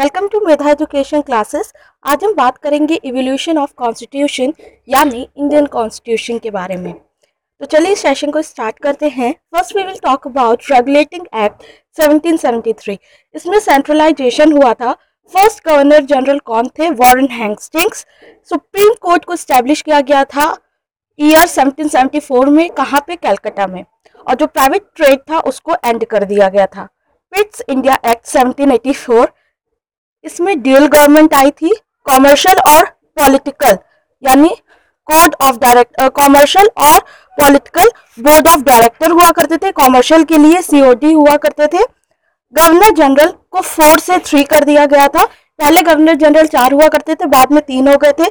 Welcome to Medha education classes. आज हम बात करेंगे इवोल्यूशन ऑफ़ कॉन्स्टिट्यूशन यानी इंडियन कॉन्स्टिट्यूशन के बारे में। तो चलिए इस सेशन को स्टार्ट करते हैं। First we will talk about regulating act 1773 इसमें सेंट्रलाइजेशन हुआ था। फ़र्स्ट गवर्नर जनरल कौन थे? वॉरेन हैंगस्टिंग्स सुप्रीम कोर्ट को स्टैब्लिश किया गया था ईयर 1774 में, कहाँ पे? कैलकाटा में। और जो प्राइवेट ट्रेड था, उसको एंड कर दिया गया था। पिट्स इंडिया एक्ट 1784 इसमें ड्यूल गवर्नमेंट आई थी कॉमर्शियल और पॉलिटिकल यानी कोड ऑफ़ डायरेक्ट कॉमर्शियल और पॉलिटिकल बोर्ड ऑफ़ डायरेक्टर हुआ करते थे। कॉमर्शियल के लिए सीओडी हुआ करते थे। गवर्नर जनरल को फोर से थ्री कर दिया गया था। पहले गवर्नर जनरल चार हुआ करते थे, बाद में तीन हो गए थे।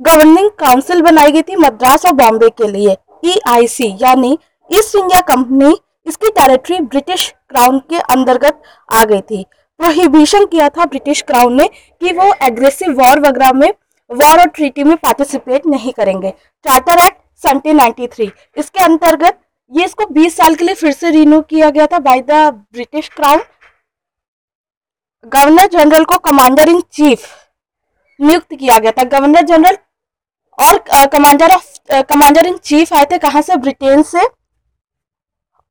गवर्निंग काउंसिल बनाई गई थी मद्रास और बॉम्बे के लिए ईआईसी यानी ईस्ट इंडिया कंपनी इसकी टेरिटरी ब्रिटिश क्राउन के अंतर्गत आ गई थी। प्रोहिबिशन किया था ब्रिटिश क्राउन ने कि वो एग्रेसिव वॉर वगैरह में वॉर और ट्रीटी में पार्टिसिपेट नहीं करेंगे। चार्टर एक्ट 1793 इसके अंतर्गत ये इसको 20 साल के लिए फिर से रिन्यू किया गया था by the British crown governor general को कमांडर इन चीफ नियुक्त किया गया था। गवर्नर जनरल और commander of commander in chief आए थे कहाँ से? ब्रिटेन से।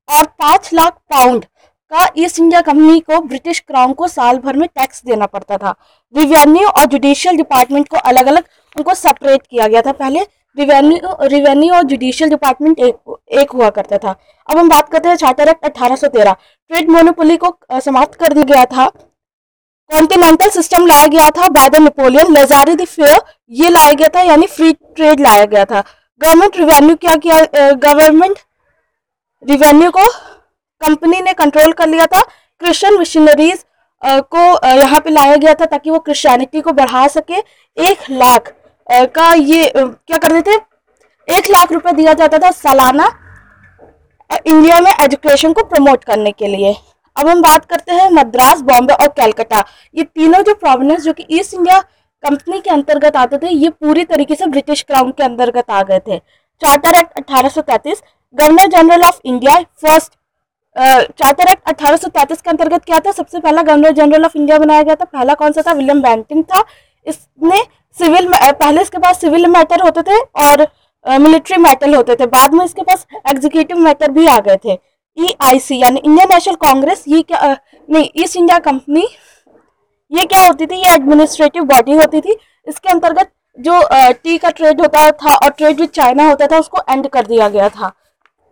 और पाँच लाख पाउंड का ईस्ट इंडिया कंपनी को ब्रिटिश क्राउन को साल भर में टैक्स देना पड़ता था। रिवेन्यू और जुडिशियल डिपार्टमेंट को अलग अलग उनको सेपरेट किया गया था। पहले रिवेन्यू रिवेन्यू और जुडिशियल डिपार्टमेंट एक एक हुआ करता था। अब हम बात करते हैं चार्टर एक्ट 1813 ट्रेड मोनोपोली को समाप्त कर दिया गया था। कॉन्टिनेंटल सिस्टम लाया गया था by the Napoleon. Laissez faire, ये लाया गया था, यानी फ्री ट्रेड लाया गया था। गवर्नमेंट रिवेन्यू क्या किया गवर्नमेंट रिवेन्यू को कंपनी ने कंट्रोल कर लिया था। क्रिश्चियन मिशनरीज को यहाँ पे लाया गया था ताकि वो क्रिश्चियनिटी को बढ़ा सके। एक लाख का ये क्या करते थे एक लाख रुपए दिया जाता था सालाना इंडिया में एजुकेशन को प्रमोट करने के लिए। अब हम बात करते हैं मद्रास, बॉम्बे और कैलकाटा। ये तीनों जो प्रोविनेंस जो कि ईस्ट इंडिया कंपनी के अंतर्गत आते थे, ये पूरी तरीके से ब्रिटिश क्राउन के अंतर्गत आ गए थे। चार्टर एक्ट अठारह governor general of India first charter act अठारह सौ तैंतीस के अंतर्गत क्या था। सबसे पहला गवर्नर जनरल ऑफ़ इंडिया बनाया गया था। पहला कौन सा था? विलियम बैंटिंग था। इसने सिविल पहले इसके पास सिविल मैटर होते थे और मिलिट्री मैटर होते थे। बाद में इसके पास एग्जीक्यूटिव मैटर भी आ गए थे। ईआईसी e यानी इंडियन नेशनल कांग्रेस, ये क्या नहीं, ईस्ट इंडिया कंपनी, ये क्या होती थी? ये एडमिनिस्ट्रेटिव बॉडी होती थी। इसके अंतर्गत जो टी का ट्रेड होता था और ट्रेड विद चाइना होता था, उसको एंड कर दिया गया था।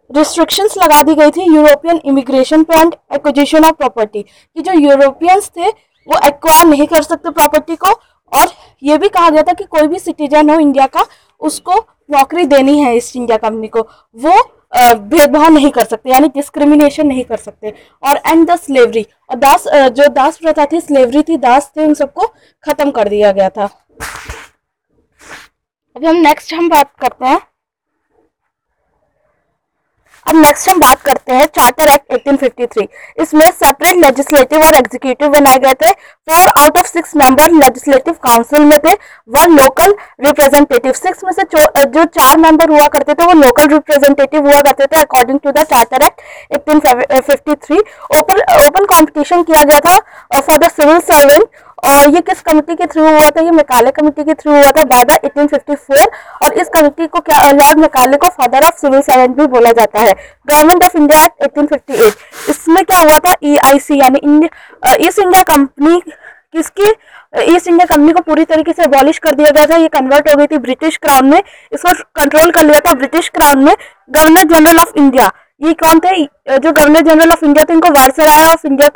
रिस्ट्रिक्शंस लगा दी गई थी यूरोपियन इमिग्रेशन पे एंड एक्विजिशन ऑफ़ प्रॉपर्टी कि जो यूरोपियंस थे, वो एक्वायर नहीं कर सकते प्रॉपर्टी को, और ये भी कहा गया था कि कोई भी सिटीजन हो इंडिया का, उसको नौकरी देनी है ईस्ट इंडिया कंपनी को। वो भेदभाव नहीं कर सकते, यानी डिस्क्रिमिनेशन नहीं कर सकते। और एंड द स्लेवरी और दास जो दास प्रथा थी स्लेवरी थी, दास थे, उन सबको खत्म कर दिया गया था। अभी हम नेक्स्ट हम बात करते हैं। अब नेक्स्ट हम बात करते हैं चार्टर एक्ट 1853 इसमें सेपरेट लेजिस्लेटिव और एग्जीक्यूटिव बनाए गए थे। Four out of six member legislative council में थे। वन लोकल रिप्रेजेंटेटिव सिक्स में से जो चार मेंबर हुआ करते थे, वो लोकल रिप्रेजेंटेटिव हुआ करते थे according to the charter act 1853 open open competition किया गया था फॉर द सिविल सर्वेंट और ये किस कमिटी के थ्रू हुआ था? ये मेकाले कमिटी के थ्रू हुआ था बाय द 1854 और इस कमिटी को क्या लॉर्ड मेकाले को फादर ऑफ़ सिविल सर्वेंट भी बोला जाता है। गवर्नमेंट ऑफ़ इंडिया एक्ट 1858 इसमें क्या हुआ था? ईआईसी e यानी ईस्ट इंडिया कंपनी किसकी? ईस्ट इंडिया कंपनी को पूरी तरीके से अबॉलिश कर दिया गया था। ये कन्वर्ट हो गई थी ब्रिटिश क्राउन में। इसको कंट्रोल कर लिया था ब्रिटिश क्राउन में। गवर्नर जनरल ऑफ़ इंडिया ये कौन थे? जो गवर्नर जनरल ऑफ़ इंडिया थे, इनको viceroy of India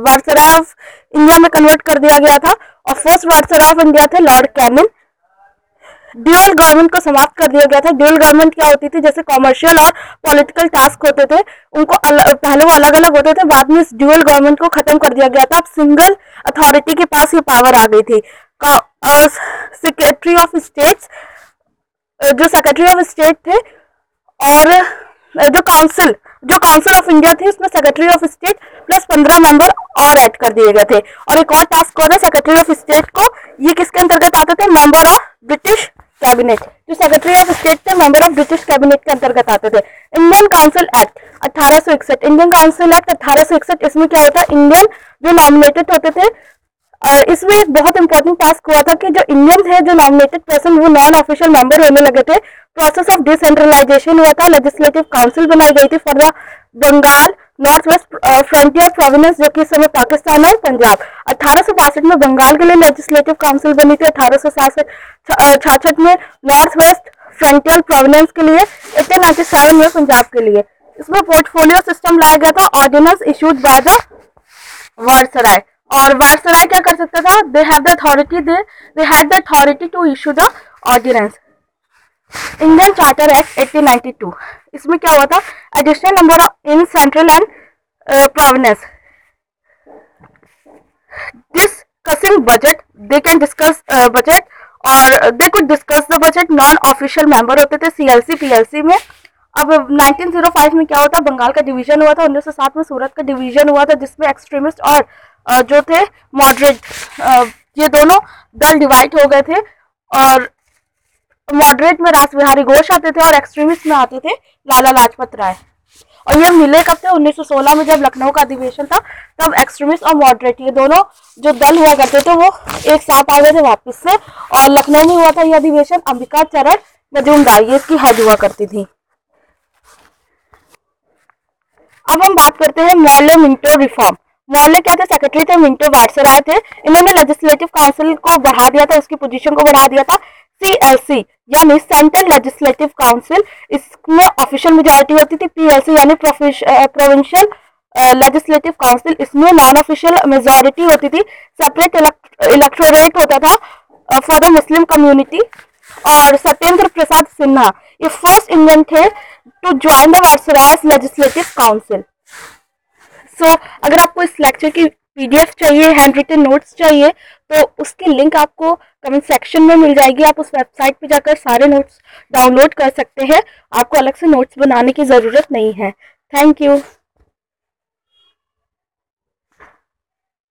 viceroy of India में कन्वर्ट कर दिया गया था। और फ़र्स्ट वारसराय ऑफ़ इंडिया थे लॉर्ड कैनिन ड्यूअल गवर्नमेंट को समाप्त कर दिया गया था। ड्यूअल गवर्नमेंट क्या होती थी? जैसे कॉमर्शियल और पॉलिटिकल टास्क होते थे, उनको पहले वो अलग अलग होते थे, बाद में इस ड्यूअल गवर्नमेंट को खत्म कर दिया गया था। अब सिंगल अथॉरिटी के पास ये पावर आ गई थी। सेक्रेटरी ऑफ़ स्टेट्स जो सेक्रेटरी ऑफ़ स्टेट थे, और जो काउंसिल जो काउंसिल ऑफ़ इंडिया थी, उसमें सेक्रेटरी ऑफ़ स्टेट प्लस पंद्रह मेंबर और ऐड कर दिए गए थे। और एक और टास्क होता है सेक्रेटरी ऑफ़ स्टेट को, ये किसके अंतर्गत आते थे? मेंबर ऑफ़ ब्रिटिश कैबिनेट जो सेक्रेटरी ऑफ़ स्टेट थे मेंबर ऑफ़ ब्रिटिश कैबिनेट के अंतर्गत आते थे। इंडियन काउंसिल एक्ट अठारह इंडियन काउंसिल एक्ट अठारह इसमें क्या होता? है इंडियन जो नॉमिनेटेड होते थे इसमें एक बहुत इंपॉर्टेंट टास्क हुआ था कि जो इंडियन थे जो नॉमिनेटेड पर्सन वो नॉन ऑफिशियल मेंबर होने लगे थे। प्रोसेस ऑफ़ डिसेंट्रलाइजेशन हुआ था। लेजिस्लेटिव काउंसिल बनाई गई थी for the Bengal north west frontier province जो कि इस समय पाकिस्तान और पंजाब अठारह में बंगाल के लिए लेजिस्लेटिव काउंसिल बनी थी। अठारह में नॉर्थ वेस्ट फ्रंटियर प्रोविनेंस के लिए एटीन नाइनटी सेवन में पंजाब के लिए। इसमें पोर्टफोलियो सिस्टम लाया गया था। Ordinance issued by the viceroy और वारसराय क्या कर सकता था? They have the authority they they had the authority to issue the ordinance Indian charter act 1892 इसमें क्या हुआ था? Additional number in central and province discussing budget they can discuss budget और they could discuss the budget non official member होते थे CLC PLC में। अब 1905 में क्या होता बंगाल का डिवीज़न हुआ था 1907 में सूरत का डिवीज़न हुआ था, जिसमें एक्सट्रीमिस्ट और जो थे मॉडरेट ये दोनों दल डिवाइड हो गए थे और मॉडरेट में रास बिहारी घोष आते थे और एक्सट्रीमिस्ट में आते थे लाला लाजपत राय। और ये मिले कब थे? 1916 में जब लखनऊ का अधिवेशन था, तब एक्सट्रीमिस्ट और मॉडरेट, ये दोनों जो दल हुआ करते थे, वो एक साथ आ गए थे वापस से और लखनऊ में हुआ था ये अधिवेशन, अंबिका चरण मजूमदार ये इसकी हेड हुआ करती थी। अब हम बात करते हैं मौले मिंटो रिफॉर्म। मौले क्या थे? सेक्रेटरी थे मिंटो वाटसराय थे। इन्होंने लेजिस्लेटिव काउंसिल को बढ़ा दिया था, उसकी पोजीशन को बढ़ा दिया था। सीएलसी यानी सेंट्रल लेजिस्लेटिव काउंसिल इसमें ऑफिशियल मेजोरिटी होती थी। पीएलसी यानी प्रोविंशियल लेजिस्लेटिव काउंसिल इसमें नॉन ऑफिशियल मेजोरिटी होती थी। सेपरेट इलेक्टोरेट होता था फॉर द मुस्लिम कम्युनिटी और सत्येंद्र प्रसाद सिन्हा ये फ़र्स्ट इंडियन थे to join the viceroy's legislative council so अगर आपको इस लेक्चर की पीडीएफ चाहिए हैंड रिटन नोट्स चाहिए तो उसकी लिंक आपको कमेंट सेक्शन में मिल जाएगी। आप उस वेबसाइट पे जाकर सारे नोट्स डाउनलोड कर सकते हैं। आपको अलग से नोट्स बनाने की ज़रूरत नहीं है। Thank you